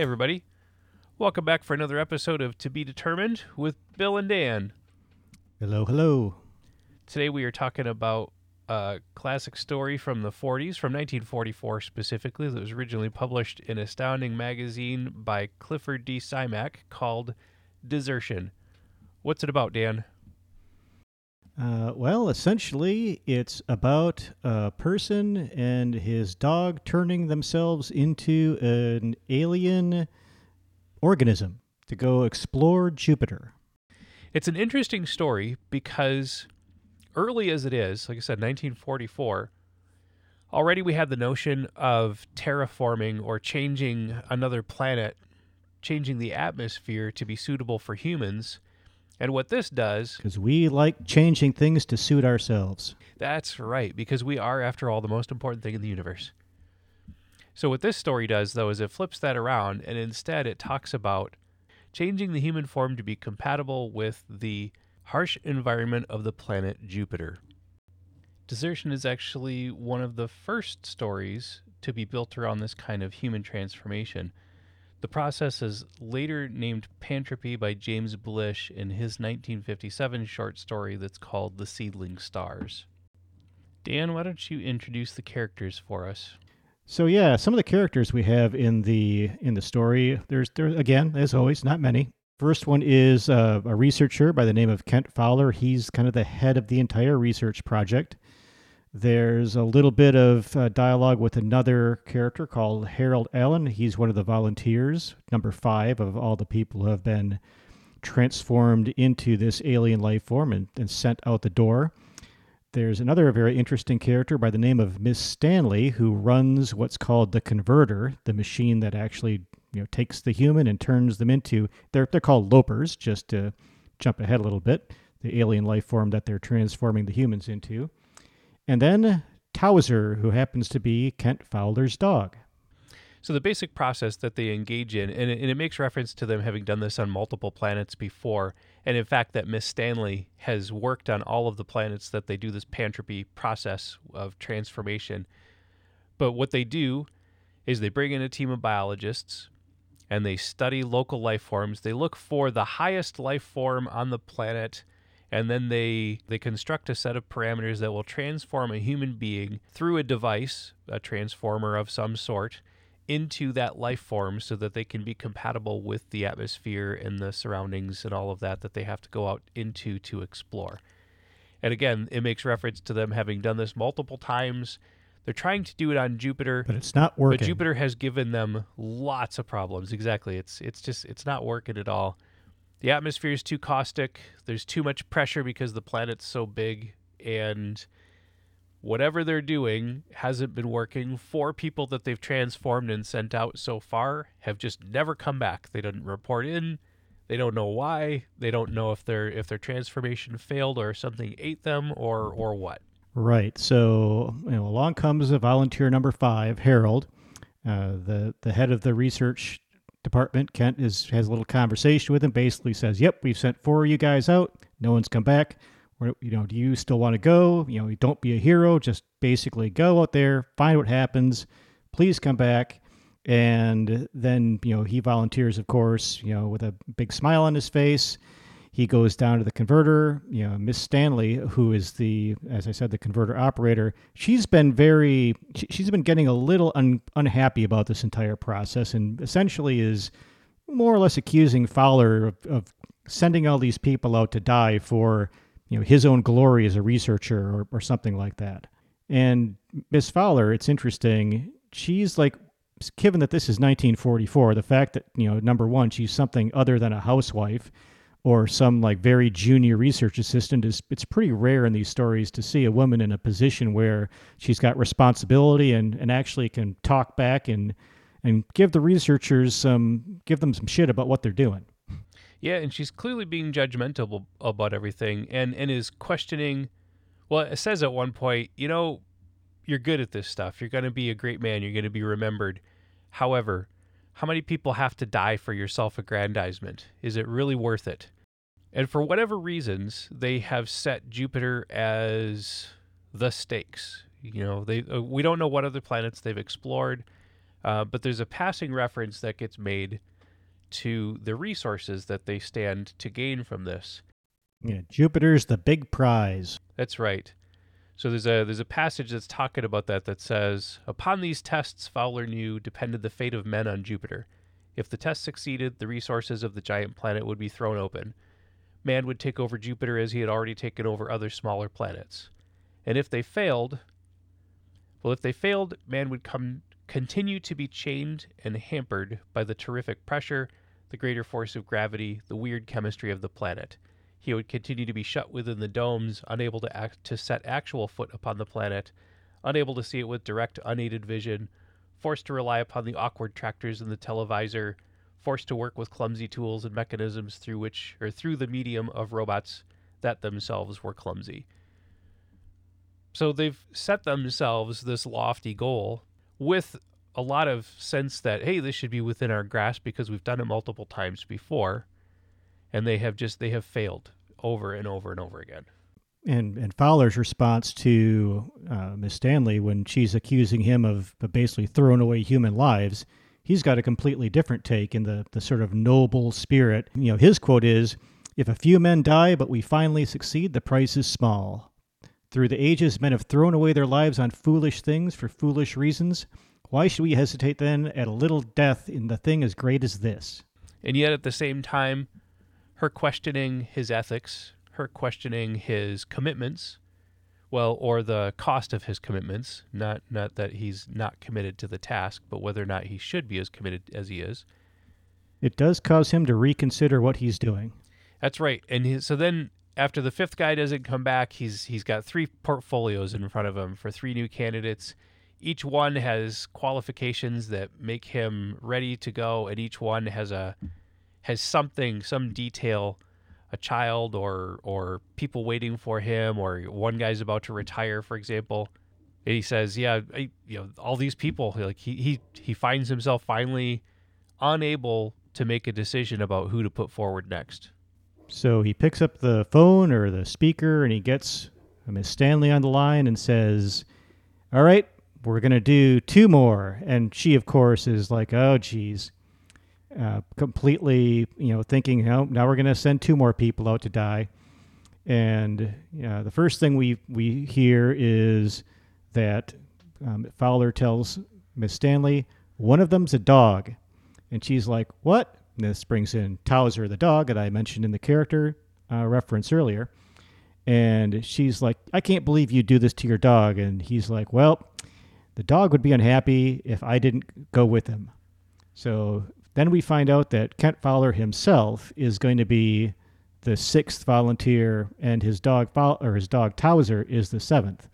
Hey, everybody. Welcome back for another episode of To Be Determined with Bill and Dan. Hello, hello. Today we are talking about a classic story from the 40s, from 1944 specifically, that was originally published in Astounding magazine by Clifford D. Simak called Desertion. What's it about, Dan? Uh, well, essentially, it's about a person and his dog turning themselves into an alien organism to go explore Jupiter. It's an interesting story because early as it is, like I said, 1944, already we had the notion of terraforming or changing another planet, changing the atmosphere to be suitable for humans. And what this does, Because we like changing things to suit ourselves. that's right, because we are, after all, the most important thing in the universe. So, what this story does, though, is it flips that around and instead it talks about changing the human form to be compatible with the harsh environment of the planet Jupiter. Desertion is actually one of the first stories to be built around this kind of human transformation. The process is later named Pantropy by James Blish in his 1957 short story that's called The Seedling Stars. Dan, why don't you introduce the characters for us? So yeah, some of the characters we have in the in the story, there's there again, as always, not many. First one is uh, a researcher by the name of Kent Fowler. He's kind of the head of the entire research project. There's a little bit of uh, dialogue with another character called Harold Allen. He's one of the volunteers, number five of all the people who have been transformed into this alien life form and, and sent out the door. There's another very interesting character by the name of Miss Stanley who runs what's called the converter, the machine that actually you know takes the human and turns them into they're they're called lopers just to jump ahead a little bit, the alien life form that they're transforming the humans into. And then Towser, who happens to be Kent Fowler's dog. So the basic process that they engage in, and it, and it makes reference to them having done this on multiple planets before, and in fact that Miss Stanley has worked on all of the planets that they do this pantropy process of transformation. But what they do is they bring in a team of biologists and they study local life forms. They look for the highest life form on the planet and then they they construct a set of parameters that will transform a human being through a device, a transformer of some sort, into that life form so that they can be compatible with the atmosphere and the surroundings and all of that that they have to go out into to explore. And again, it makes reference to them having done this multiple times. They're trying to do it on Jupiter, But it's not working. but Jupiter has given them lots of problems. Exactly. It's it's just it's not working at all. The atmosphere is too caustic. There's too much pressure because the planet's so big and whatever they're doing hasn't been working. Four people that they've transformed and sent out so far have just never come back. They didn't report in. They don't know why. They don't know if their if their transformation failed or something ate them or or what. Right. So you know, along comes a volunteer number five, Harold, uh, the the head of the research department. Kent is has a little conversation with him. Basically says, "Yep, we've sent four of you guys out. No one's come back. You know, do you still want to go? You know, don't be a hero. Just basically go out there, find what happens. Please come back." And then you know he volunteers, of course, you know, with a big smile on his face he goes down to the converter you know miss stanley who is the as i said the converter operator. She's been very she, she's been getting a little un, unhappy about this entire process and essentially is more or less accusing fowler of, of sending all these people out to die for you know his own glory as a researcher or, or something like that. And miss fowler it's interesting she's like given that this is 1944 the fact that you know number one she's something other than a housewife or some like very junior research assistant is it's pretty rare in these stories to see a woman in a position where she's got responsibility and, and actually can talk back and and give the researchers some give them some shit about what they're doing. Yeah, and she's clearly being judgmental about everything and and is questioning well, it says at one point, you know, you're good at this stuff. You're going to be a great man. You're going to be remembered. However, how many people have to die for your self-aggrandizement? Is it really worth it? And for whatever reasons, they have set Jupiter as the stakes. You know, they uh, we don't know what other planets they've explored, Uh, but there's a passing reference that gets made to the resources that they stand to gain from this. Yeah, Jupiter's the big prize. That's right. So there's a there's a passage that's talking about that that says, "Upon these tests, Fowler knew depended the fate of men on Jupiter. If the test succeeded, the resources of the giant planet would be thrown open. Man would take over Jupiter as he had already taken over other smaller planets. And if they failed, well, if they failed, man would come continue to be chained and hampered by the terrific pressure, the greater force of gravity, the weird chemistry of the planet." He would continue to be shut within the domes, unable to act, to set actual foot upon the planet, unable to see it with direct, unaided vision, forced to rely upon the awkward tractors in the televisor, forced to work with clumsy tools and mechanisms through which or through the medium of robots that themselves were clumsy. So they've set themselves this lofty goal with a lot of sense that hey, this should be within our grasp because we've done it multiple times before and they have just they have failed over and over and over again. And and Fowler's response to uh, Miss Stanley when she's accusing him of basically throwing away human lives, he's got a completely different take in the the sort of noble spirit. You know, his quote is, "If a few men die, but we finally succeed, the price is small." Through the ages, men have thrown away their lives on foolish things for foolish reasons. Why should we hesitate then at a little death in the thing as great as this? And yet, at the same time, her questioning his ethics, her questioning his commitments, well, or the cost of his commitments, not not that he's not committed to the task, but whether or not he should be as committed as he is. It does cause him to reconsider what he's doing. That's right. And he, so then after the fifth guy doesn't come back, he's he's got three portfolios in front of him for three new candidates. Each one has qualifications that make him ready to go, and each one has a has something, some detail, a child or or people waiting for him, or one guy's about to retire, for example. And he says, "Yeah, I, you know, all these people." Like he he he finds himself finally unable to make a decision about who to put forward next. So he picks up the phone or the speaker and he gets Miss Stanley on the line and says, "All right, we're gonna do two more." And she, of course, is like, "Oh, geez." Uh, completely, you know, thinking, oh, now we're going to send two more people out to die. And uh, the first thing we we hear is that um, Fowler tells Miss Stanley one of them's a dog, and she's like, "What?" And this brings in Towser, the dog that I mentioned in the character uh, reference earlier, and she's like, "I can't believe you do this to your dog." And he's like, "Well, the dog would be unhappy if I didn't go with him." So then we find out that Kent Fowler himself is going to be the sixth volunteer, and his dog or his dog Towser is the seventh.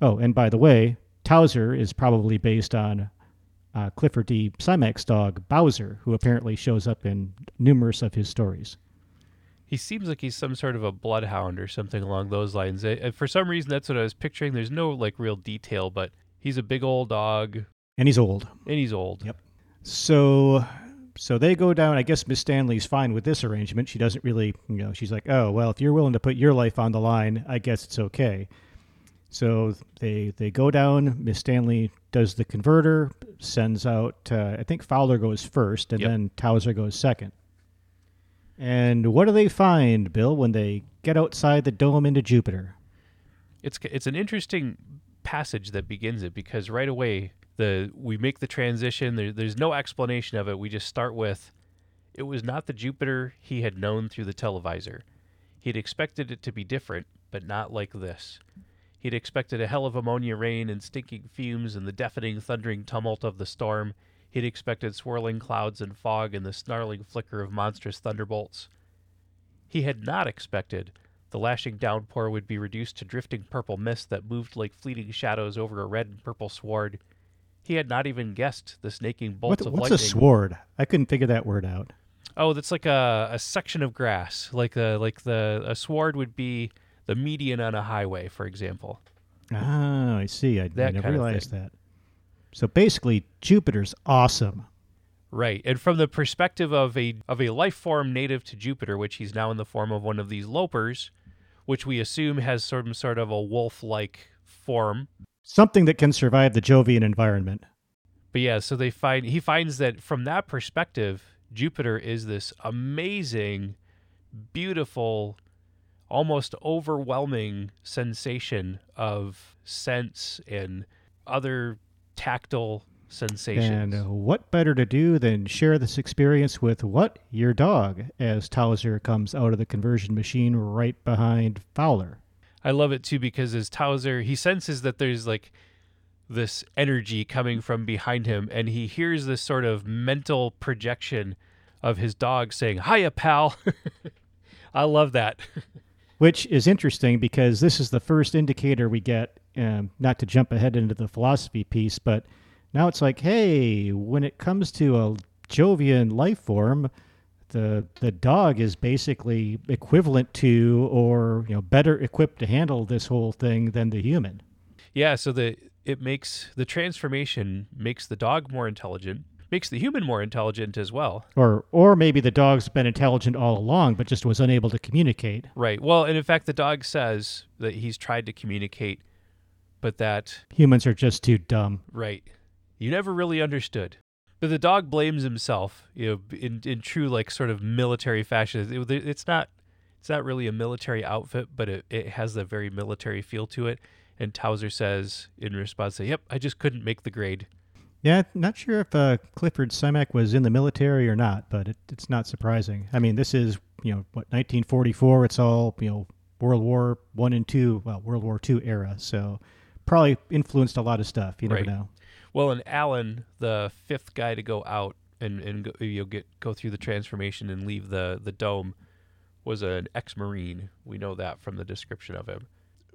Oh, and by the way, Towser is probably based on uh, Clifford D. Simak's dog Bowser, who apparently shows up in numerous of his stories. He seems like he's some sort of a bloodhound or something along those lines. I, for some reason, that's what I was picturing. There's no like real detail, but he's a big old dog, and he's old. And he's old. Yep. So so they go down. I guess Miss Stanley's fine with this arrangement. She doesn't really, you know, she's like, oh well, if you're willing to put your life on the line, I guess it's okay. So they they go down. Miss Stanley does the converter, sends out. Uh, I think Fowler goes first, and yep. then Towser goes second. And what do they find, Bill, when they get outside the dome into Jupiter? It's it's an interesting passage that begins it because right away the we make the transition. There, there's no explanation of it. We just start with, it was not the Jupiter he had known through the televisor. He'd expected it to be different, but not like this. He'd expected a hell of ammonia rain and stinking fumes and the deafening, thundering tumult of the storm. He'd expected swirling clouds and fog and the snarling flicker of monstrous thunderbolts. He had not expected the lashing downpour would be reduced to drifting purple mist that moved like fleeting shadows over a red and purple sward he had not even guessed the snaking bolts what, of what's lightning. a sward? I couldn't figure that word out. Oh, that's like a, a section of grass. Like the like the a sward would be the median on a highway, for example. Ah, I see. I, I never realized that. So basically, Jupiter's awesome. Right, and from the perspective of a of a life form native to Jupiter, which he's now in the form of one of these lopers, which we assume has some sort of a wolf-like form something that can survive the Jovian environment. But yeah, so they find he finds that from that perspective, Jupiter is this amazing, beautiful, almost overwhelming sensation of sense and other tactile sensations. And what better to do than share this experience with what? Your dog, as Towser comes out of the conversion machine right behind Fowler. I love it too because as Towser, he senses that there's like this energy coming from behind him, and he hears this sort of mental projection of his dog saying, Hiya, pal. I love that. Which is interesting because this is the first indicator we get, um, not to jump ahead into the philosophy piece, but now it's like, hey, when it comes to a Jovian life form, the the dog is basically equivalent to or you know better equipped to handle this whole thing than the human. Yeah, so the it makes the transformation makes the dog more intelligent, makes the human more intelligent as well. Or or maybe the dog's been intelligent all along but just was unable to communicate. Right. Well, and in fact the dog says that he's tried to communicate but that humans are just too dumb. Right. You never really understood. But the dog blames himself, you know, in, in true like sort of military fashion. It, it's not it's not really a military outfit, but it, it has a very military feel to it. And Towser says in response, "Yep, I just couldn't make the grade." Yeah, not sure if uh, Clifford Simak was in the military or not, but it, it's not surprising. I mean, this is you know what 1944. It's all you know World War One and Two, well World War Two era. So probably influenced a lot of stuff. You never right. know. Well, and Allen, the fifth guy to go out and and go, you get go through the transformation and leave the the dome, was an ex-marine. We know that from the description of him.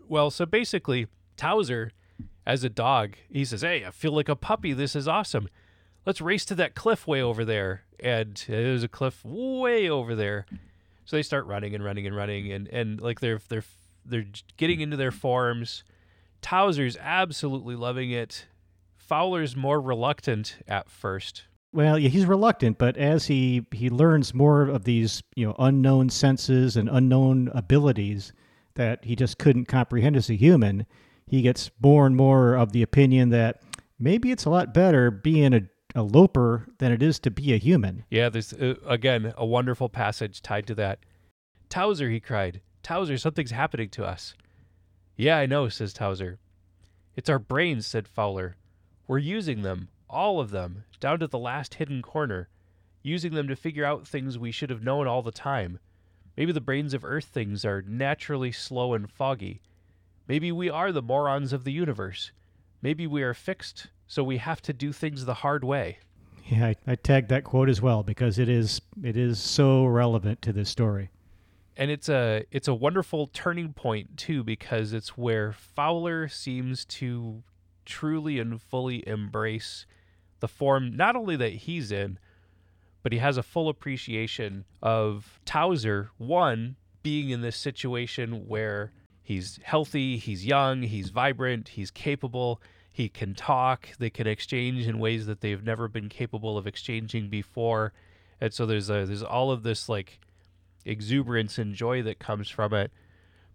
Well, so basically, Towser, as a dog, he says, "Hey, I feel like a puppy. This is awesome. Let's race to that cliff way over there." And there's a cliff way over there. So they start running and running and running, and and like they're they're they're getting into their forms. Towser's absolutely loving it. Fowler's more reluctant at first. Well, yeah, he's reluctant, but as he he learns more of these, you know, unknown senses and unknown abilities that he just couldn't comprehend as a human, he gets more and more of the opinion that maybe it's a lot better being a, a loper than it is to be a human. Yeah, there's uh, again a wonderful passage tied to that. Towser, he cried. Towser, something's happening to us. Yeah, I know, says Towser. It's our brains, said Fowler. We're using them, all of them, down to the last hidden corner, using them to figure out things we should have known all the time. Maybe the brains of Earth things are naturally slow and foggy. Maybe we are the morons of the universe. Maybe we are fixed, so we have to do things the hard way. Yeah, I, I tagged that quote as well because it is it is so relevant to this story. And it's a it's a wonderful turning point too because it's where Fowler seems to truly and fully embrace the form not only that he's in, but he has a full appreciation of Towser, one, being in this situation where he's healthy, he's young, he's vibrant, he's capable, he can talk, they can exchange in ways that they've never been capable of exchanging before. And so there's a, there's all of this like exuberance and joy that comes from it.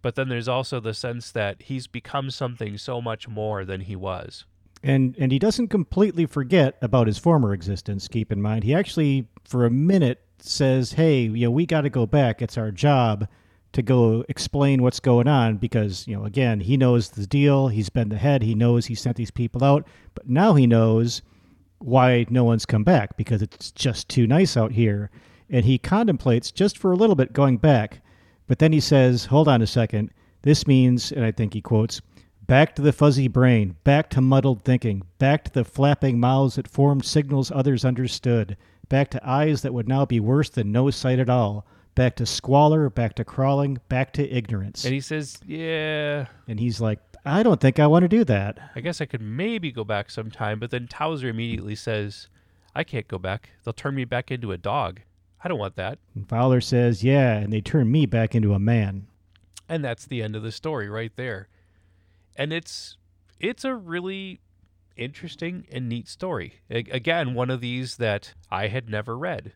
But then there's also the sense that he's become something so much more than he was. And and he doesn't completely forget about his former existence, keep in mind. He actually for a minute says, "Hey, you know, we got to go back. It's our job to go explain what's going on because, you know, again, he knows the deal. He's been the head. He knows he sent these people out, but now he knows why no one's come back because it's just too nice out here." And he contemplates just for a little bit going back but then he says, hold on a second. This means, and I think he quotes, back to the fuzzy brain, back to muddled thinking, back to the flapping mouths that formed signals others understood, back to eyes that would now be worse than no sight at all, back to squalor, back to crawling, back to ignorance. And he says, yeah. And he's like, I don't think I want to do that. I guess I could maybe go back sometime, but then Towser immediately says, I can't go back. They'll turn me back into a dog. I don't want that. And Fowler says, Yeah, and they turn me back into a man. And that's the end of the story right there. And it's it's a really interesting and neat story. A- again, one of these that I had never read.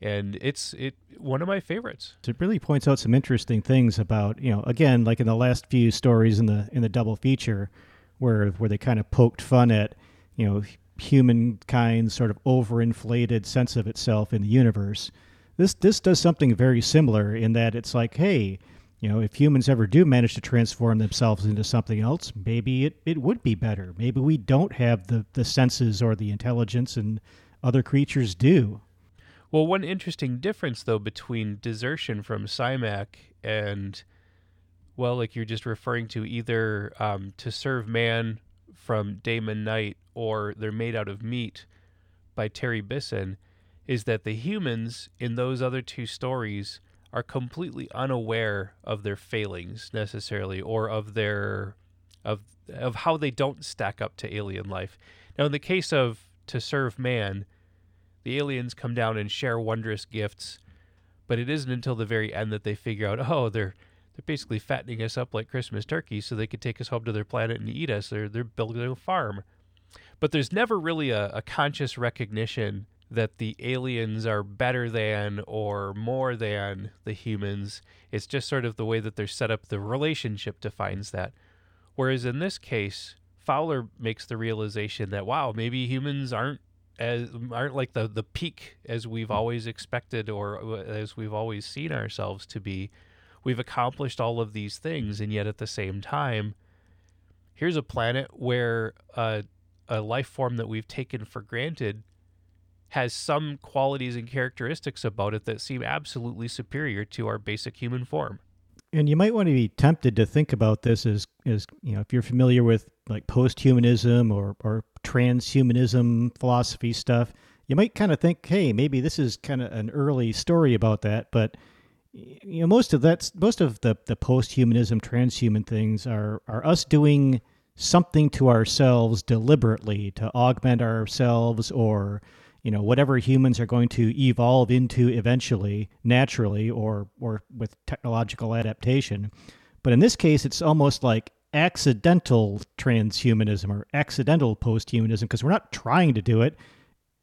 And it's it one of my favorites. It really points out some interesting things about, you know, again, like in the last few stories in the in the double feature where where they kind of poked fun at, you know, humankind's sort of overinflated sense of itself in the universe. This this does something very similar in that it's like, hey, you know, if humans ever do manage to transform themselves into something else, maybe it, it would be better. Maybe we don't have the, the senses or the intelligence and other creatures do. Well, one interesting difference, though, between desertion from Simak and, well, like you're just referring to either um, to serve man from Damon Knight or they're made out of meat by Terry Bisson, is that the humans in those other two stories are completely unaware of their failings necessarily or of their of of how they don't stack up to alien life. Now in the case of to serve man, the aliens come down and share wondrous gifts, but it isn't until the very end that they figure out, oh, they're they're basically fattening us up like Christmas turkeys so they could take us home to their planet and eat us. They're they're building a farm. But there's never really a, a conscious recognition that the aliens are better than or more than the humans. It's just sort of the way that they're set up, the relationship defines that. Whereas in this case, Fowler makes the realization that wow, maybe humans aren't as aren't like the the peak as we've always expected or uh, as we've always seen ourselves to be. We've accomplished all of these things, and yet at the same time, here's a planet where uh, a life form that we've taken for granted has some qualities and characteristics about it that seem absolutely superior to our basic human form. And you might want to be tempted to think about this as, as you know, if you're familiar with like post-humanism or, or transhumanism philosophy stuff, you might kind of think, hey, maybe this is kind of an early story about that. But you know, most of that's most of the the post-humanism, transhuman things are are us doing something to ourselves deliberately to augment ourselves or you know whatever humans are going to evolve into eventually naturally or or with technological adaptation. But in this case it's almost like accidental transhumanism or accidental posthumanism because we're not trying to do it.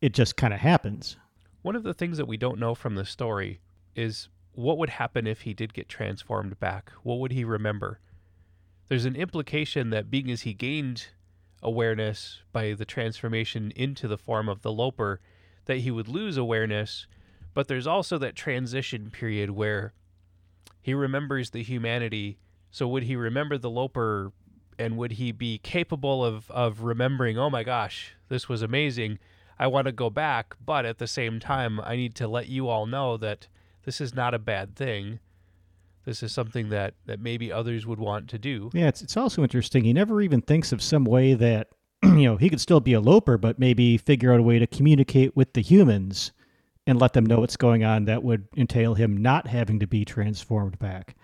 It just kind of happens. One of the things that we don't know from the story is what would happen if he did get transformed back? What would he remember there's an implication that being as he gained awareness by the transformation into the form of the loper that he would lose awareness, but there's also that transition period where he remembers the humanity. So would he remember the Loper and would he be capable of, of remembering, oh my gosh, this was amazing. I want to go back, but at the same time, I need to let you all know that this is not a bad thing. This is something that, that maybe others would want to do. Yeah, it's, it's also interesting. He never even thinks of some way that you know, he could still be a loper, but maybe figure out a way to communicate with the humans and let them know what's going on that would entail him not having to be transformed back.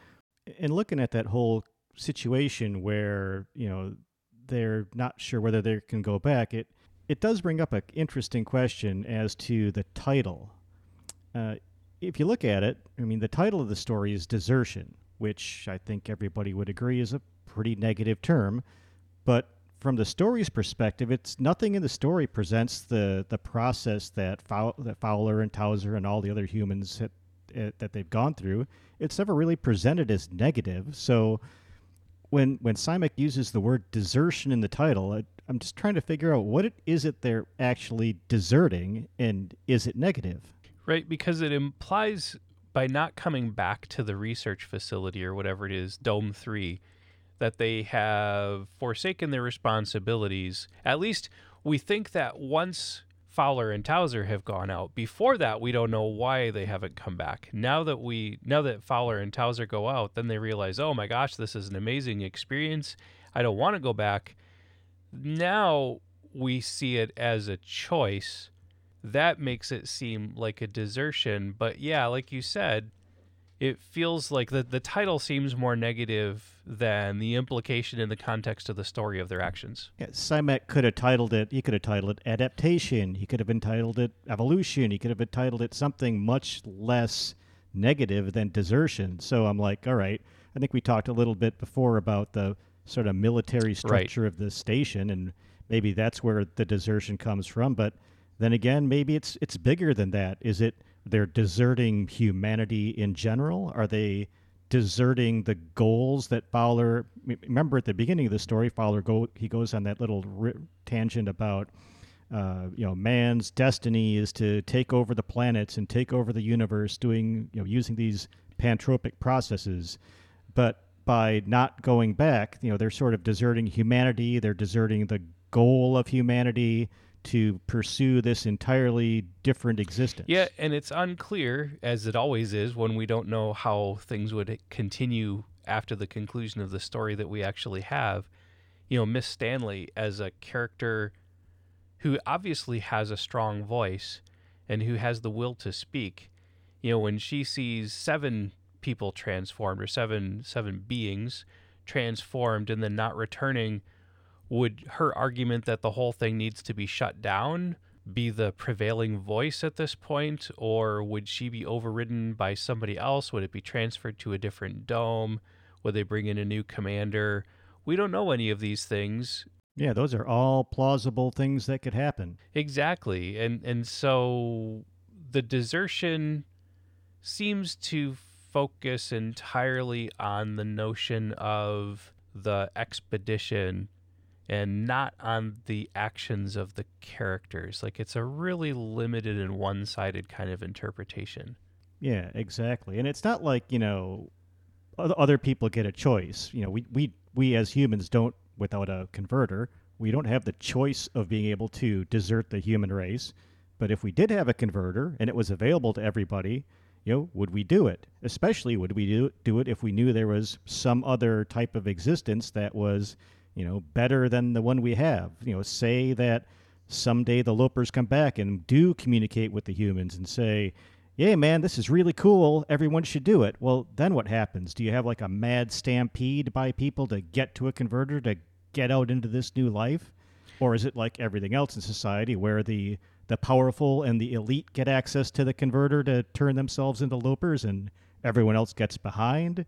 And looking at that whole situation where, you know, they're not sure whether they can go back, it it does bring up an interesting question as to the title. Uh, if you look at it, I mean, the title of the story is desertion, which I think everybody would agree is a pretty negative term. But from the story's perspective, it's nothing in the story presents the the process that Fow- that Fowler and Towser and all the other humans have, uh, that they've gone through. It's never really presented as negative. So when when Simak uses the word desertion in the title, I, I'm just trying to figure out what it is it they're actually deserting, and is it negative? Right, because it implies by not coming back to the research facility or whatever it is, Dome Three that they have forsaken their responsibilities. At least we think that once Fowler and Towser have gone out. Before that, we don't know why they haven't come back. Now that we now that Fowler and Towser go out, then they realize, "Oh my gosh, this is an amazing experience. I don't want to go back." Now we see it as a choice. That makes it seem like a desertion, but yeah, like you said, it feels like the the title seems more negative than the implication in the context of the story of their actions. Yeah, Simak could have titled it. He could have titled it adaptation. He could have entitled it evolution. He could have entitled it something much less negative than desertion. So I'm like, all right. I think we talked a little bit before about the sort of military structure right. of the station, and maybe that's where the desertion comes from. But then again, maybe it's it's bigger than that. Is it? they're deserting humanity in general? Are they deserting the goals that Fowler? Remember at the beginning of the story, Fowler go he goes on that little tangent about uh, you know, man's destiny is to take over the planets and take over the universe, doing you know using these pantropic processes. But by not going back, you know, they're sort of deserting humanity. They're deserting the goal of humanity to pursue this entirely different existence. Yeah, and it's unclear, as it always is, when we don't know how things would continue after the conclusion of the story that we actually have. You know, Miss Stanley as a character who obviously has a strong voice and who has the will to speak. You know, when she sees seven people transformed or seven seven beings transformed and then not returning would her argument that the whole thing needs to be shut down be the prevailing voice at this point, or would she be overridden by somebody else? Would it be transferred to a different dome? Would they bring in a new commander? We don't know any of these things. Yeah, those are all plausible things that could happen. Exactly. And and so the desertion seems to focus entirely on the notion of the expedition and not on the actions of the characters. Like it's a really limited and one sided kind of interpretation. Yeah, exactly. And it's not like, you know, other people get a choice. You know, we, we, we as humans don't, without a converter, we don't have the choice of being able to desert the human race. But if we did have a converter and it was available to everybody, you know, would we do it? Especially, would we do, do it if we knew there was some other type of existence that was you know, better than the one we have. You know, say that someday the Lopers come back and do communicate with the humans and say, yeah, man, this is really cool. Everyone should do it. Well, then what happens? Do you have like a mad stampede by people to get to a converter to get out into this new life? Or is it like everything else in society where the the powerful and the elite get access to the converter to turn themselves into lopers and everyone else gets behind?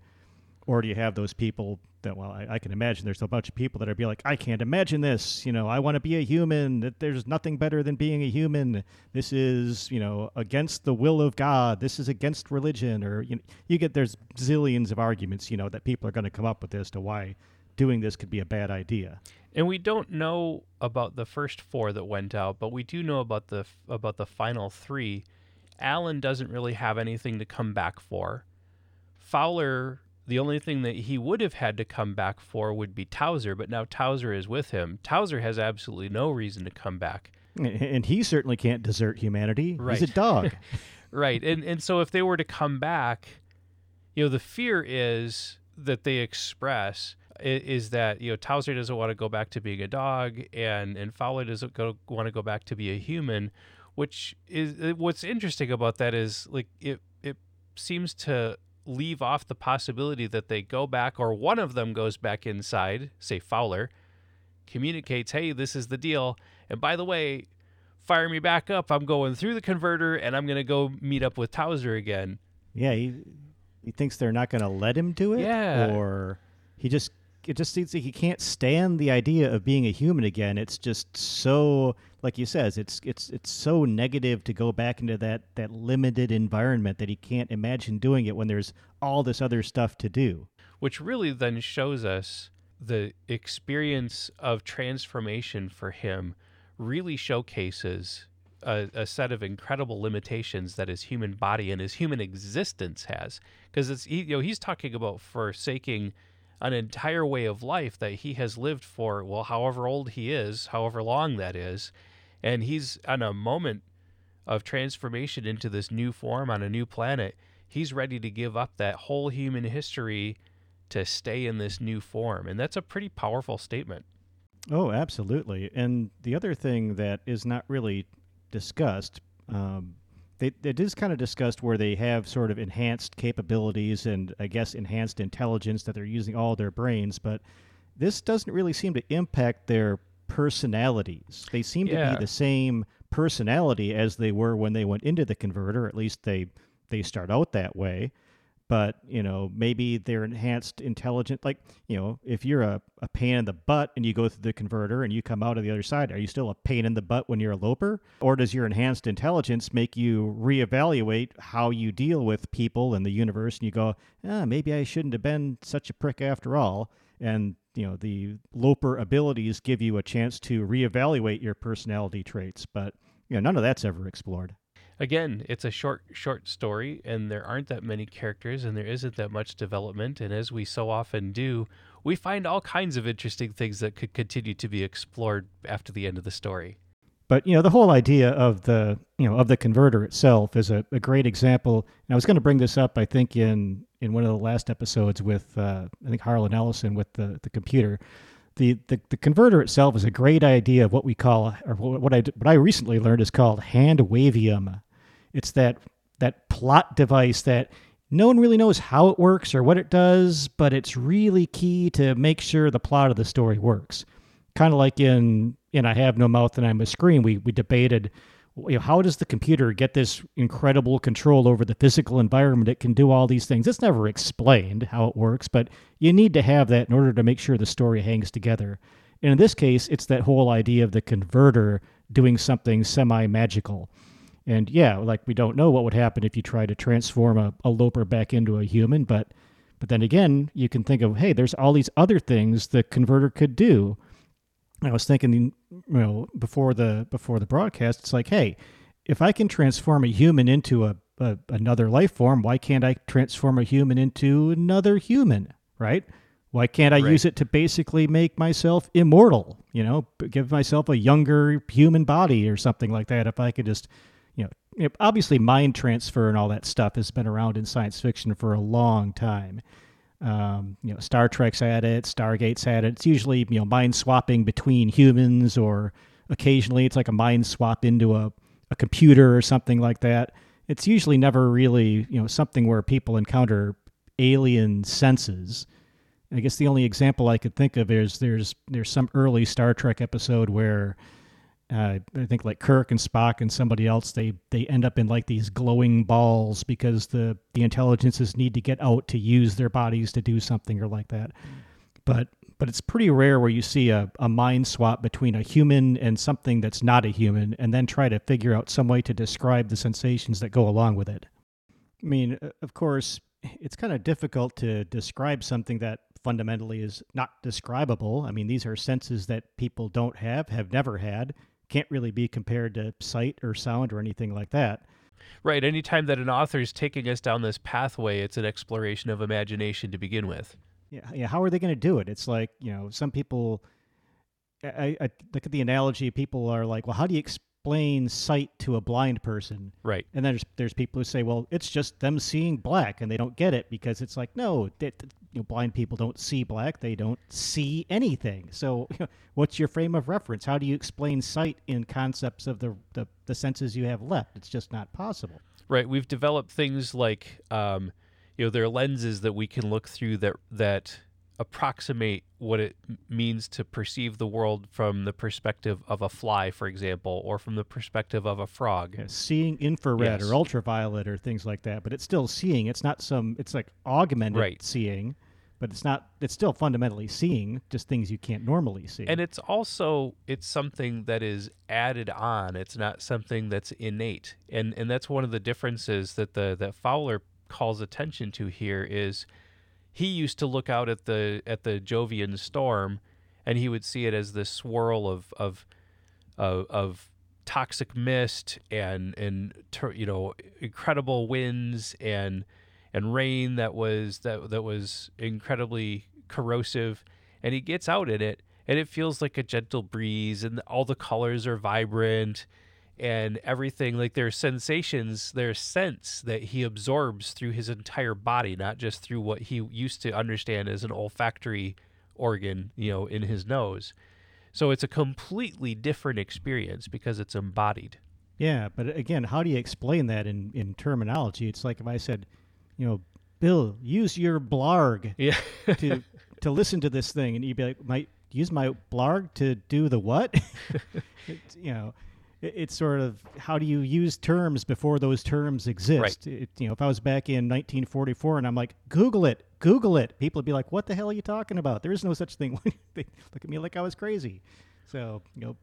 Or do you have those people that well I, I, can imagine there's a bunch of people that are be like i can't imagine this you know i want to be a human that there's nothing better than being a human. This is you know against the will of god. This is against religion or you know, you get there's zillions of arguments you know that people are going to come up with as to why doing this could be a bad idea. And we don't know about the first four that went out but we do know about the about the final three. Allen doesn't really have anything to come back for. Fowler the only thing that he would have had to come back for would be Towser, but now Towser is with him. Towser has absolutely no reason to come back. And he certainly can't desert humanity. Right. He's a dog. right. And and so if they were to come back, you know, the fear is that they express is that, you know, Towser doesn't want to go back to being a dog and and Fowler doesn't go, want to go back to be a human, which is what's interesting about that is like it it seems to leave off the possibility that they go back or one of them goes back inside, say Fowler, communicates, hey, this is the deal. And by the way, fire me back up. I'm going through the converter and I'm going to go meet up with Towser again. Yeah, he, he thinks they're not going to let him do it. Yeah. Or he just it just seems like he can't stand the idea of being a human again. It's just so, like he says, it's it's it's so negative to go back into that that limited environment that he can't imagine doing it when there's all this other stuff to do. Which really then shows us the experience of transformation for him really showcases a, a, set of incredible limitations that his human body and his human existence has. Because it's he, you know he's talking about forsaking an entire way of life that he has lived for, well, however old he is, however long that is. And he's on a moment of transformation into this new form on a new planet. He's ready to give up that whole human history to stay in this new form. And that's a pretty powerful statement. Oh, absolutely. And the other thing that is not really discussed, um, it is kind of discussed where they have sort of enhanced capabilities and I guess enhanced intelligence that they're using all their brains, but this doesn't really seem to impact their personalities. They seem yeah. to be the same personality as they were when they went into the converter. At least they they start out that way but you know maybe they're enhanced intelligent like you know if you're a, a pain in the butt and you go through the converter and you come out of the other side are you still a pain in the butt when you're a loper or does your enhanced intelligence make you reevaluate how you deal with people in the universe and you go ah, maybe i shouldn't have been such a prick after all and you know the Loper abilities give you a chance to reevaluate your personality traits, but you know none of that's ever explored. Again, it's a short short story and there aren't that many characters and there isn't that much development and as we so often do, we find all kinds of interesting things that could continue to be explored after the end of the story. But you know, the whole idea of the you know of the converter itself is a, a great example. And I was going to bring this up, I think, in in one of the last episodes with uh, I think Harlan Ellison with the the computer. The, the the converter itself is a great idea of what we call, or what I what I recently learned is called handwavium. It's that that plot device that no one really knows how it works or what it does, but it's really key to make sure the plot of the story works. Kind of like in in I Have No Mouth and I Must Scream, we we debated you know, how does the computer get this incredible control over the physical environment? It can do all these things. It's never explained how it works, but you need to have that in order to make sure the story hangs together. And in this case, it's that whole idea of the converter doing something semi magical. And yeah, like we don't know what would happen if you try to transform a, a loper back into a human, but but then again, you can think of hey, there's all these other things the converter could do. I was thinking, you know, before the before the broadcast, it's like, hey, if I can transform a human into a, a another life form, why can't I transform a human into another human? Right? Why can't I right. use it to basically make myself immortal? You know, give myself a younger human body or something like that. If I could just you know, you know, obviously mind transfer and all that stuff has been around in science fiction for a long time. Um, you know, Star Trek's had it, Stargate's had it. It's usually you know mind swapping between humans, or occasionally it's like a mind swap into a, a computer or something like that. It's usually never really you know something where people encounter alien senses. I guess the only example I could think of is there's there's some early Star Trek episode where uh, I think like Kirk and Spock and somebody else, they they end up in like these glowing balls because the the intelligences need to get out to use their bodies to do something or like that. But but it's pretty rare where you see a, a mind swap between a human and something that's not a human, and then try to figure out some way to describe the sensations that go along with it. I mean, uh, of course, it's kind of difficult to describe something that fundamentally is not describable. I mean, these are senses that people don't have, have never had can't really be compared to sight or sound or anything like that. Right. Anytime that an author is taking us down this pathway, it's an exploration of imagination to begin with. Yeah. Yeah. How are they going to do it? It's like you know, some people. I, I look at the analogy. People are like, "Well, how do you explain sight to a blind person?" Right. And then there's there's people who say, "Well, it's just them seeing black," and they don't get it because it's like, no, they, you know, blind people don't see black; they don't see anything. So, what's your frame of reference? How do you explain sight in concepts of the, the the senses you have left? It's just not possible. Right. We've developed things like, um, you know, there are lenses that we can look through that that approximate what it means to perceive the world from the perspective of a fly, for example, or from the perspective of a frog. Yeah, seeing infrared yes. or ultraviolet or things like that, but it's still seeing. It's not some. It's like augmented right. seeing, but it's not. It's still fundamentally seeing, just things you can't normally see. And it's also it's something that is added on. It's not something that's innate, and and that's one of the differences that the that Fowler calls attention to here is he used to look out at the at the Jovian storm, and he would see it as this swirl of of of, of toxic mist and and you know incredible winds and and rain that was that that was incredibly corrosive. And he gets out in it and it feels like a gentle breeze and all the colors are vibrant and everything like there's sensations there's sense that he absorbs through his entire body not just through what he used to understand as an olfactory organ you know in his nose. So it's a completely different experience because it's embodied. Yeah but again how do you explain that in in terminology? It's like if i said you know bill use your blarg yeah. to to listen to this thing and you'd be like might use my blarg to do the what? You know it's sort of how do you use terms before those terms exist? Right. It, you know, if I was back in 1944 and I'm like, Google it, Google it, people would be like, what the hell are you talking about? There is no such thing. they look at me like I was crazy. So, you know,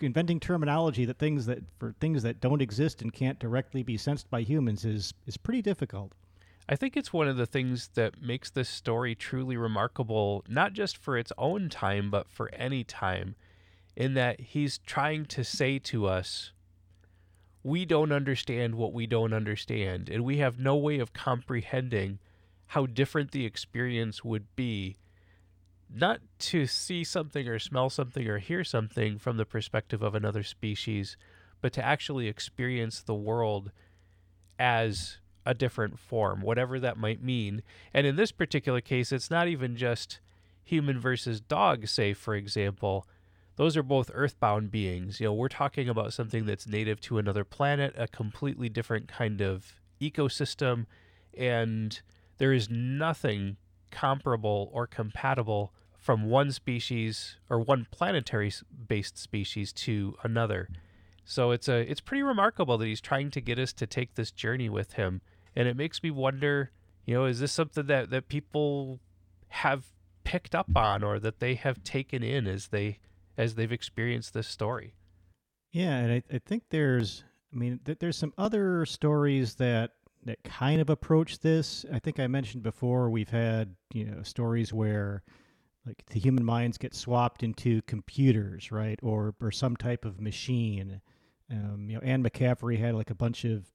inventing terminology that things that for things that don't exist and can't directly be sensed by humans is is pretty difficult. I think it's one of the things that makes this story truly remarkable, not just for its own time, but for any time, in that he's trying to say to us, we don't understand what we don't understand, and we have no way of comprehending how different the experience would be. Not to see something or smell something or hear something from the perspective of another species, but to actually experience the world as a different form, whatever that might mean. And in this particular case, it's not even just human versus dog, say, for example. Those are both earthbound beings. You know, we're talking about something that's native to another planet, a completely different kind of ecosystem, and there is nothing comparable or compatible from one species or one planetary based species to another. So it's a it's pretty remarkable that he's trying to get us to take this journey with him and it makes me wonder you know is this something that that people have picked up on or that they have taken in as they as they've experienced this story. Yeah and i, I think there's i mean th- there's some other stories that that kind of approach this. I think i mentioned before we've had you know stories where like the human minds get swapped into computers right or or some type of machine. Um, you know anne mccaffrey had like a bunch of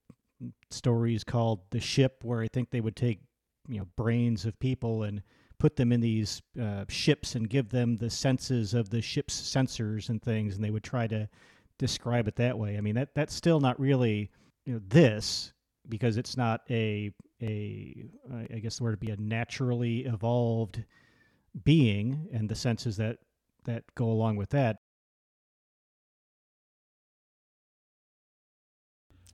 stories called The Ship, where I think they would take you know brains of people and put them in these uh, ships and give them the senses of the ship's sensors and things, and they would try to describe it that way. I mean, that that's still not really you know this because it's not a a I guess the word would be a naturally evolved being and the senses that that go along with that.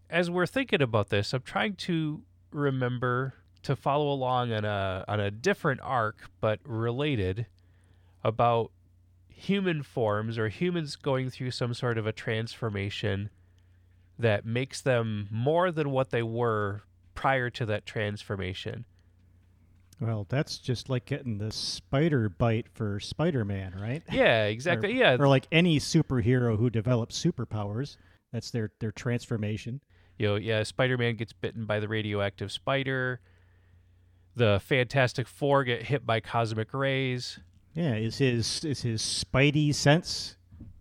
as we're thinking about this, I'm trying to remember to follow along on a on a different arc but related about human forms or humans going through some sort of a transformation that makes them more than what they were prior to that transformation. Well, that's just like getting the spider bite for Spider-Man, right? Yeah, exactly. or, yeah. Or like any superhero who develops superpowers, that's their their transformation you know, yeah, Spider Man gets bitten by the radioactive spider. The Fantastic Four get hit by cosmic rays. Yeah, is his is his Spidey sense?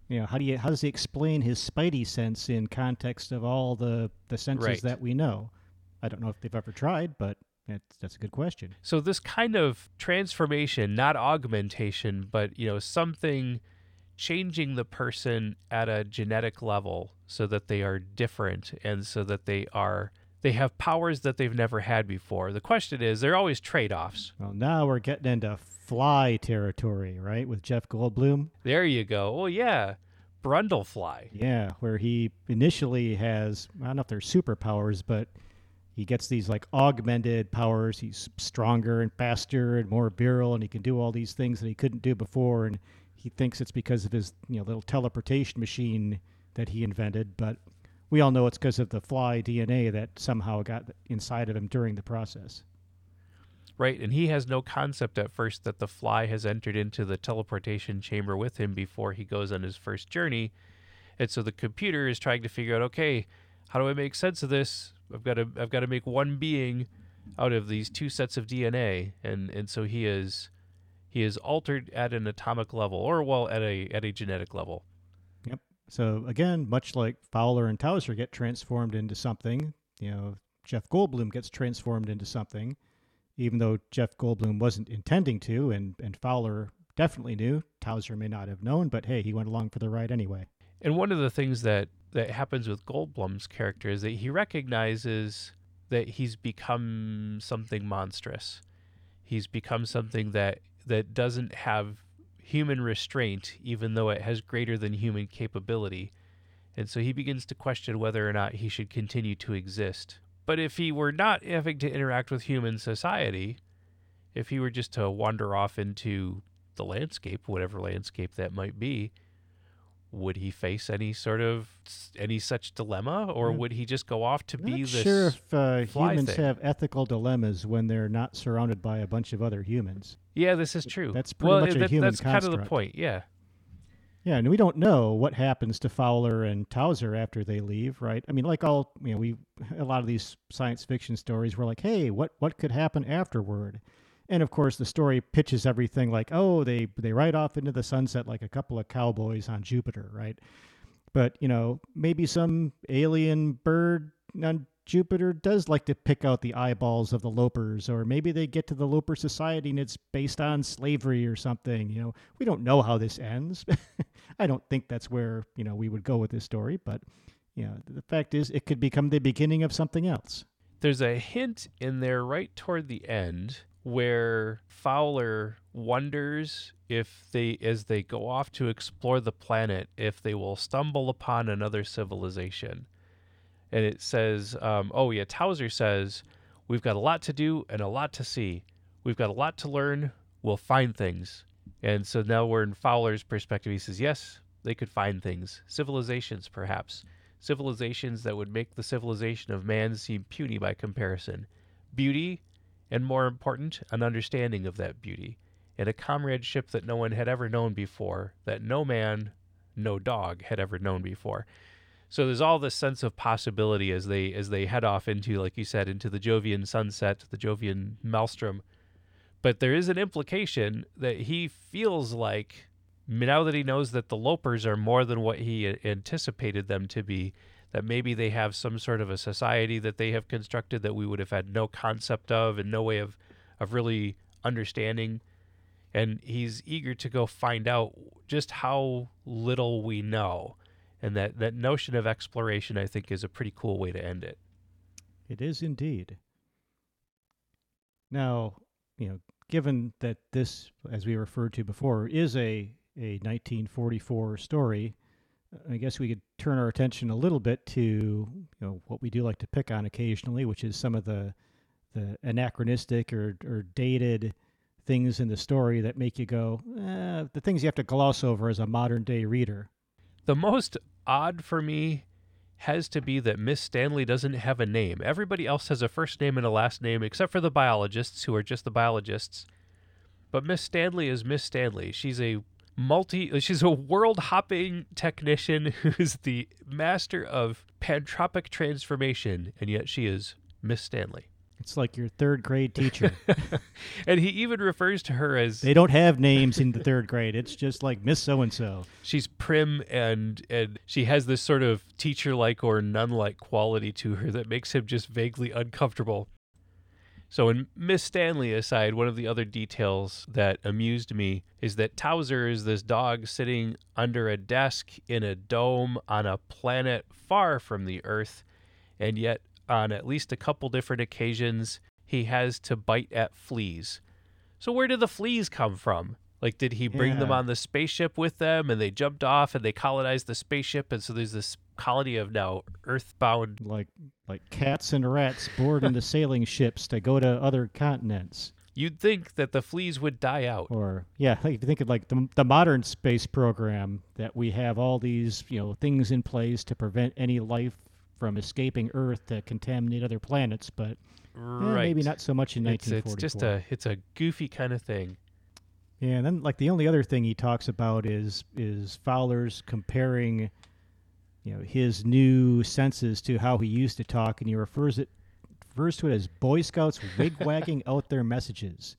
You know, how do you how does he explain his Spidey sense in context of all the the senses right. that we know? I don't know if they've ever tried, but that's that's a good question. So this kind of transformation, not augmentation, but you know, something changing the person at a genetic level so that they are different and so that they are they have powers that they've never had before. The question is, there are always trade-offs. Well, now we're getting into fly territory, right? With Jeff Goldblum. There you go. Oh yeah, Brundlefly. Yeah, where he initially has I don't know if they're superpowers, but he gets these like augmented powers. He's stronger and faster and more virile, and he can do all these things that he couldn't do before. And he thinks it's because of his you know little teleportation machine that he invented, but we all know it's because of the fly DNA that somehow got inside of him during the process. Right, and he has no concept at first that the fly has entered into the teleportation chamber with him before he goes on his first journey. And so the computer is trying to figure out, okay, how do I make sense of this? I've got to I've got to make one being out of these two sets of DNA, and and so he is he is altered at an atomic level, or well, at a at a genetic level. So again, much like Fowler and Towser get transformed into something, you know, Jeff Goldblum gets transformed into something, even though Jeff Goldblum wasn't intending to, and and Fowler definitely knew. Towser may not have known, but hey, he went along for the ride anyway. And one of the things that that happens with Goldblum's character is that he recognizes that he's become something monstrous. He's become something that that doesn't have human restraint, even though it has greater than human capability. And so he begins to question whether or not he should continue to exist. But if he were not having to interact with human society, if he were just to wander off into the landscape, whatever landscape that might be, would he face any sort of any such dilemma, or would he just go off to I'm be not this? sure if uh, humans thing? have ethical dilemmas when they're not surrounded by a bunch of other humans. Yeah, this is true. That's pretty well, much a that, human that's kind of the point. Yeah. Yeah, and we don't know what happens to Fowler and Towser after they leave, right? I mean, like all you know, we a lot of these science fiction stories were like, hey, what what could happen afterward? And of course, the story pitches everything like, oh, they they ride off into the sunset like a couple of cowboys on Jupiter, right? But you know, maybe some alien bird on Jupiter does like to pick out the eyeballs of the Lopers, or maybe they get to the Loper Society and it's based on slavery or something. You know, we don't know how this ends. I don't think that's where you know we would go with this story, but you know, the fact is, it could become the beginning of something else. There's a hint in there right toward the end where Fowler wonders if they, as they go off to explore the planet, if they will stumble upon another civilization and it says, um, oh yeah, Towser says, we've got a lot to do and a lot to see. We've got a lot to learn. We'll find things. And so now we're in Fowler's perspective. He says, yes, they could find things, civilizations perhaps, civilizations that would make the civilization of man seem puny by comparison. Beauty, and more important, an understanding of that beauty, and a comradeship that no one had ever known before, that no man, no dog had ever known before. So there's all this sense of possibility as they as they head off into, like you said, into the Jovian sunset, the Jovian maelstrom. But there is an implication that he feels like now that he knows that the Lopers are more than what he anticipated them to be, that maybe they have some sort of a society that they have constructed that we would have had no concept of and no way of, of really understanding. And he's eager to go find out just how little we know. And that that notion of exploration i think is a pretty cool way to end it. It is indeed. Now you know given that this as we referred to before is a a 1944 story i guess we could turn our attention a little bit to you know what we do like to pick on occasionally which is some of the the anachronistic or, or dated things in the story that make you go eh, the things you have to gloss over as a modern day reader the most odd for me has to be that Miss Stanley doesn't have a name. Everybody else has a first name and a last name, except for the biologists, who are just the biologists. But Miss Stanley is Miss Stanley. She's a multi uh, she's a world hopping technician who's the master of pantropic transformation and yet she is miss stanley it's like your third grade teacher. and he even refers to her as They don't have names in the third grade. It's just like Miss So and So. she's prim and and she has this sort of teacher like or nun like quality to her that makes him just vaguely uncomfortable. So in Miss Stanley aside, one of the other details that amused me is that Towser is this dog sitting under a desk in a dome on a planet far from the Earth, and yet on at least a couple different occasions, he has to bite at fleas. So where do the fleas come from? Like, did he bring yeah. them on the spaceship with them and they jumped off and they colonized the spaceship? And so there's this colony of now earthbound. Like, like cats and rats board into sailing ships to go to other continents. You'd think that the fleas would die out. Or, yeah, like, if you think of like the, the modern space program, that we have all these, you know, things in place to prevent any life from escaping Earth to contaminate other planets, but eh, right. maybe not so much in it's, 1944. It's just a it's a goofy kind of thing. Yeah, and then like the only other thing he talks about is is Fowler's comparing, you know, his new senses to how he used to talk, and he refers it refers to it as Boy Scouts wigwagging out their messages.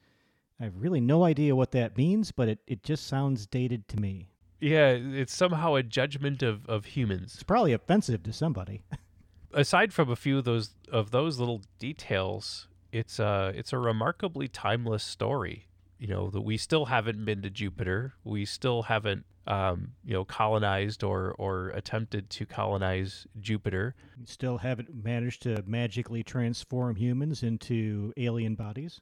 I have really no idea what that means, but it, it just sounds dated to me. Yeah, it's somehow a judgment of, of humans. It's probably offensive to somebody. aside from a few of those of those little details, it's a it's a remarkably timeless story. You know that we still haven't been to Jupiter. We still haven't um, you know colonized or or attempted to colonize Jupiter. We still haven't managed to magically transform humans into alien bodies,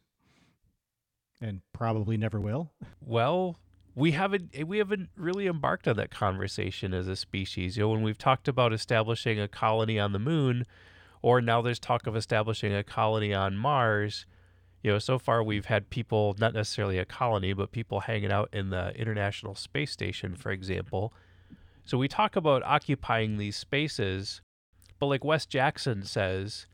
and probably never will. Well, we haven't we haven't really embarked on that conversation as a species. You know, when we've talked about establishing a colony on the moon, or now there's talk of establishing a colony on Mars. You know, so far we've had people, not necessarily a colony, but people hanging out in the International Space Station, for example. So we talk about occupying these spaces, but like Wes Jackson says,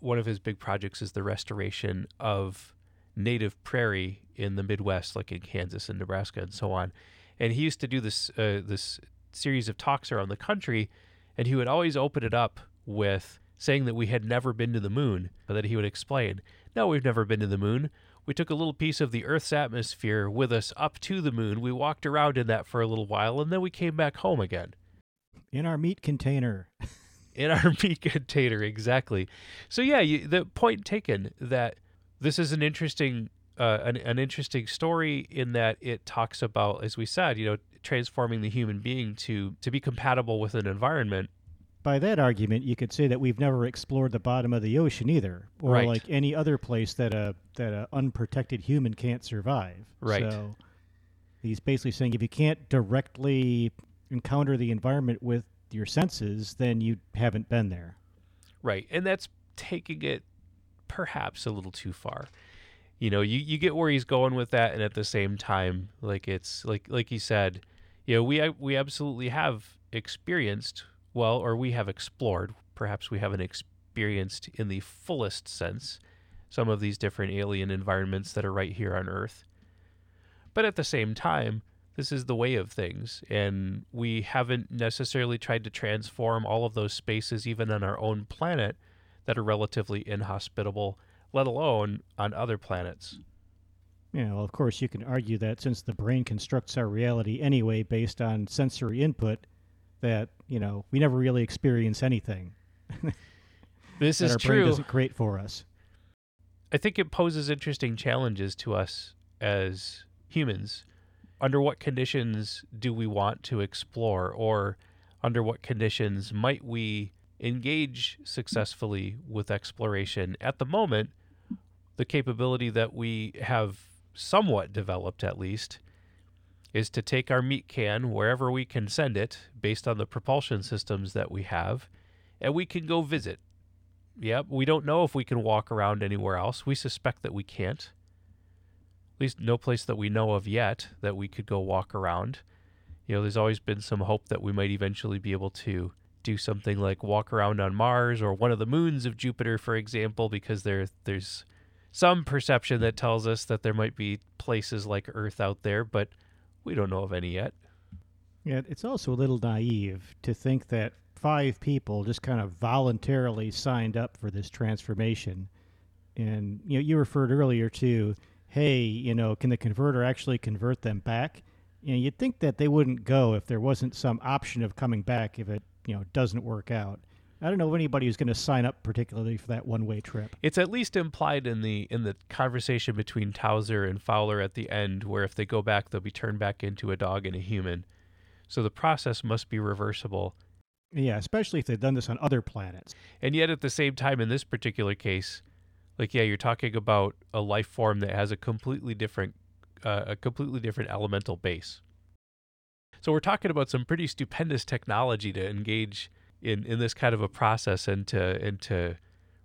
one of his big projects is the restoration of native prairie in the Midwest, like in Kansas and Nebraska and so on. and he used to do this uh, this series of talks around the country, and he would always open it up with saying that we had never been to the moon, but that he would explain, "No, we've never been to the moon. We took a little piece of the Earth's atmosphere with us up to the moon. We walked around in that for a little while, and then we came back home again." In our meat container. in our meat container, exactly. So yeah, you, the point taken that this is an interesting uh, an, an interesting story in that it talks about, as we said, you know, transforming the human being to to be compatible with an environment. By that argument, you could say that we've never explored the bottom of the ocean either, or Right. like any other place that a that a unprotected human can't survive. Right. So he's basically saying if you can't directly encounter the environment with your senses, then you haven't been there. Right. And that's taking it perhaps a little too far. You know, you, you get where he's going with that and at the same time, like it's like like he said, you know, we we absolutely have experienced well or we have explored, perhaps we haven't experienced in the fullest sense some of these different alien environments that are right here on Earth. But at the same time, this is the way of things, and we haven't necessarily tried to transform all of those spaces, even on our own planet, that are relatively inhospitable, let alone on other planets. You know, of course, you can argue that since the brain constructs our reality anyway based on sensory input, that you know we never really experience anything This is our brain true. doesn't create for us. I think it poses interesting challenges to us as humans. Under what conditions do we want to explore, or under what conditions might we engage successfully with exploration? At the moment, the capability that we have somewhat developed, at least, is to take our meat can wherever we can send it based on the propulsion systems that we have, and we can go visit. Yep, we don't know if we can walk around anywhere else. We suspect that we can't. At least no place that we know of yet that we could go walk around. You know, there's always been some hope that we might eventually be able to do something like walk around on Mars or one of the moons of Jupiter, for example, because there there's some perception that tells us that there might be places like Earth out there, but we don't know of any yet. Yeah, it's also a little naive to think that five people just kind of voluntarily signed up for this transformation. And you know, you referred earlier to, hey, you know, can the converter actually convert them back? You know, you'd think that they wouldn't go if there wasn't some option of coming back if it, you know, doesn't work out. I don't know of anybody who's going to sign up particularly for that one-way trip. It's at least implied in the in the conversation between Towser and Fowler at the end, where if they go back, they'll be turned back into a dog and a human. So the process must be reversible. Yeah, especially if they've done this on other planets. And yet, at the same time, in this particular case, like yeah, you're talking about a life form that has a completely different, uh, a completely different elemental base. So we're talking about some pretty stupendous technology to engage in in this kind of a process and to and to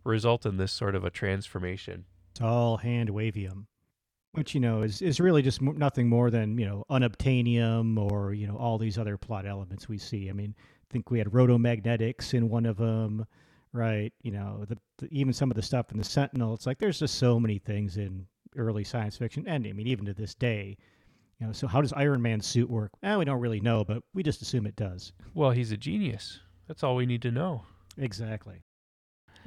result in this sort of a transformation. It's all handwavium, which you know is is really just m- nothing more than you know unobtainium or you know all these other plot elements we see. I mean, I think we had rotomagnetics in one of them, right? You know, the, the even some of the stuff in the Sentinel. It's like there's just so many things in early science fiction, and I mean even to this day. You know, so how does Iron Man's suit work? Eh, we don't really know, but we just assume it does. Well, he's a genius. That's all we need to know. Exactly.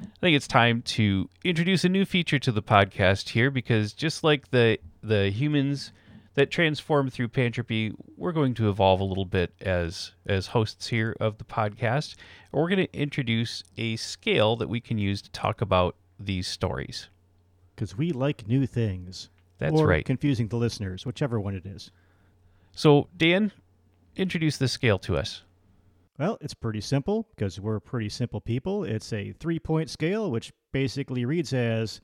I think it's time to introduce a new feature to the podcast here because just like the the humans that transform through pantropy, we're going to evolve a little bit as as hosts here of the podcast. We're going to introduce a scale that we can use to talk about these stories. Because we like new things. That's or right. confusing the listeners, whichever one it is. So, Dan, introduce the scale to us. Well, it's pretty simple because we're pretty simple people. It's a three point scale, which basically reads as,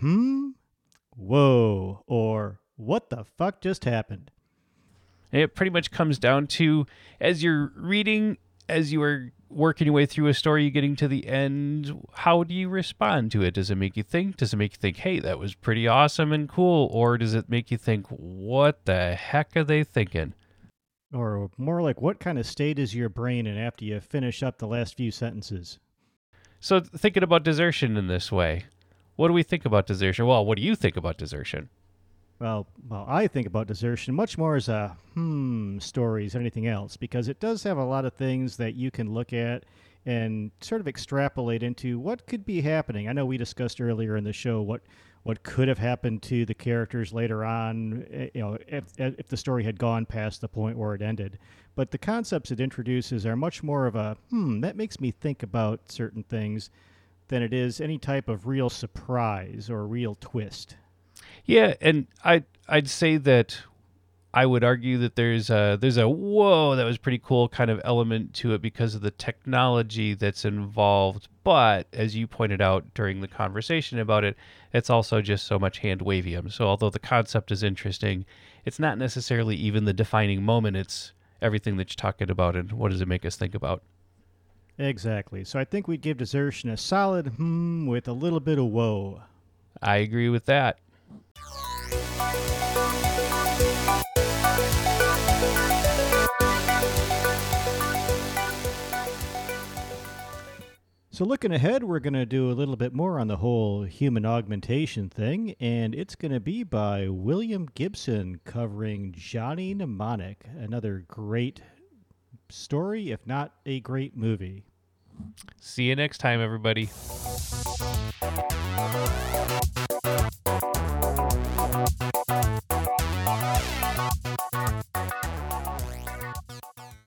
hmm, whoa, or what the fuck just happened? It pretty much comes down to as you're reading, as you are working your way through a story, getting to the end, how do you respond to it? Does it make you think? Does it make you think, hey, that was pretty awesome and cool? Or does it make you think, what the heck are they thinking? Or more like, what kind of state is your brain in after you finish up the last few sentences? So, thinking about desertion in this way, what do we think about desertion? Well, what do you think about desertion? Well, well, I think about desertion much more as a hmm stories than anything else because it does have a lot of things that you can look at and sort of extrapolate into what could be happening. I know we discussed earlier in the show what what could have happened to the characters later on, eh, you know, if, if the story had gone past the point where it ended. But the concepts it introduces are much more of a hmm that makes me think about certain things than it is any type of real surprise or real twist. Yeah, and I I'd say that I would argue that there's a there's a whoa that was pretty cool kind of element to it because of the technology that's involved. But as you pointed out during the conversation about it, it's also just so much handwavium. So although the concept is interesting, it's not necessarily even the defining moment. It's everything that you're talking about and what does it make us think about. Exactly. So I think we'd give desertion a solid hmm with a little bit of whoa. I agree with that. So, looking ahead, we're going to do a little bit more on the whole human augmentation thing, and it's going to be by William Gibson covering Johnny Mnemonic, another great story, if not a great movie. See you next time, everybody.